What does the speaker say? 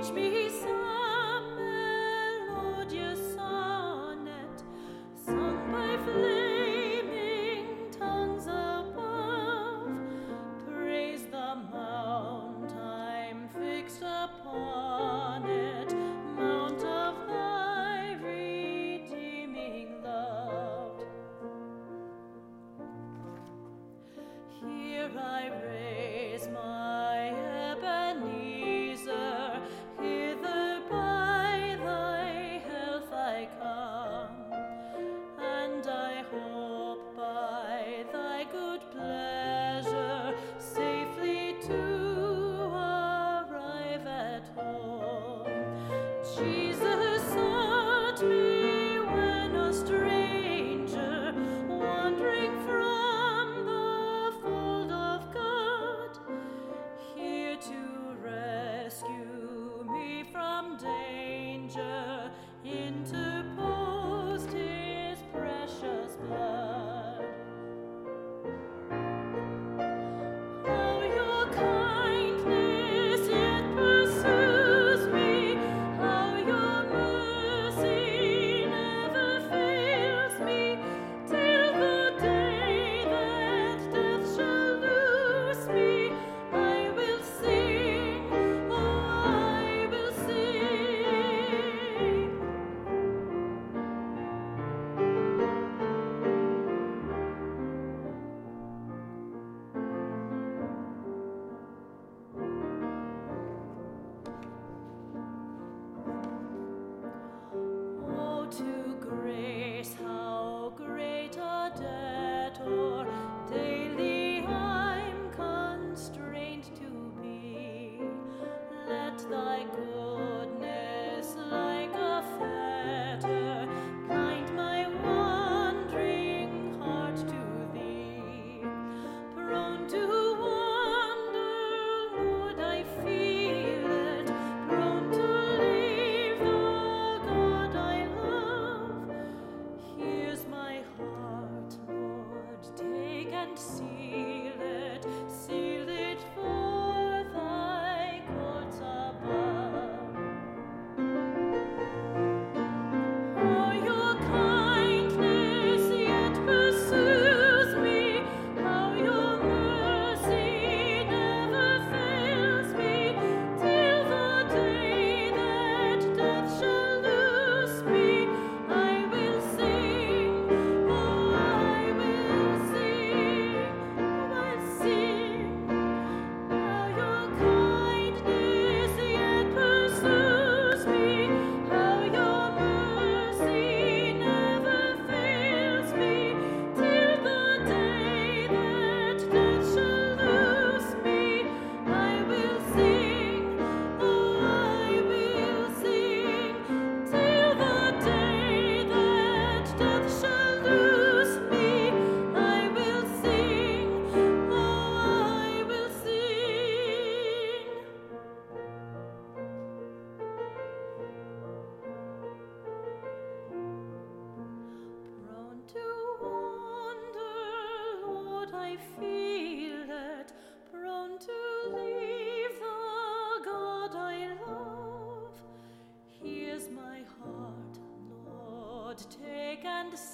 teach me some. I go.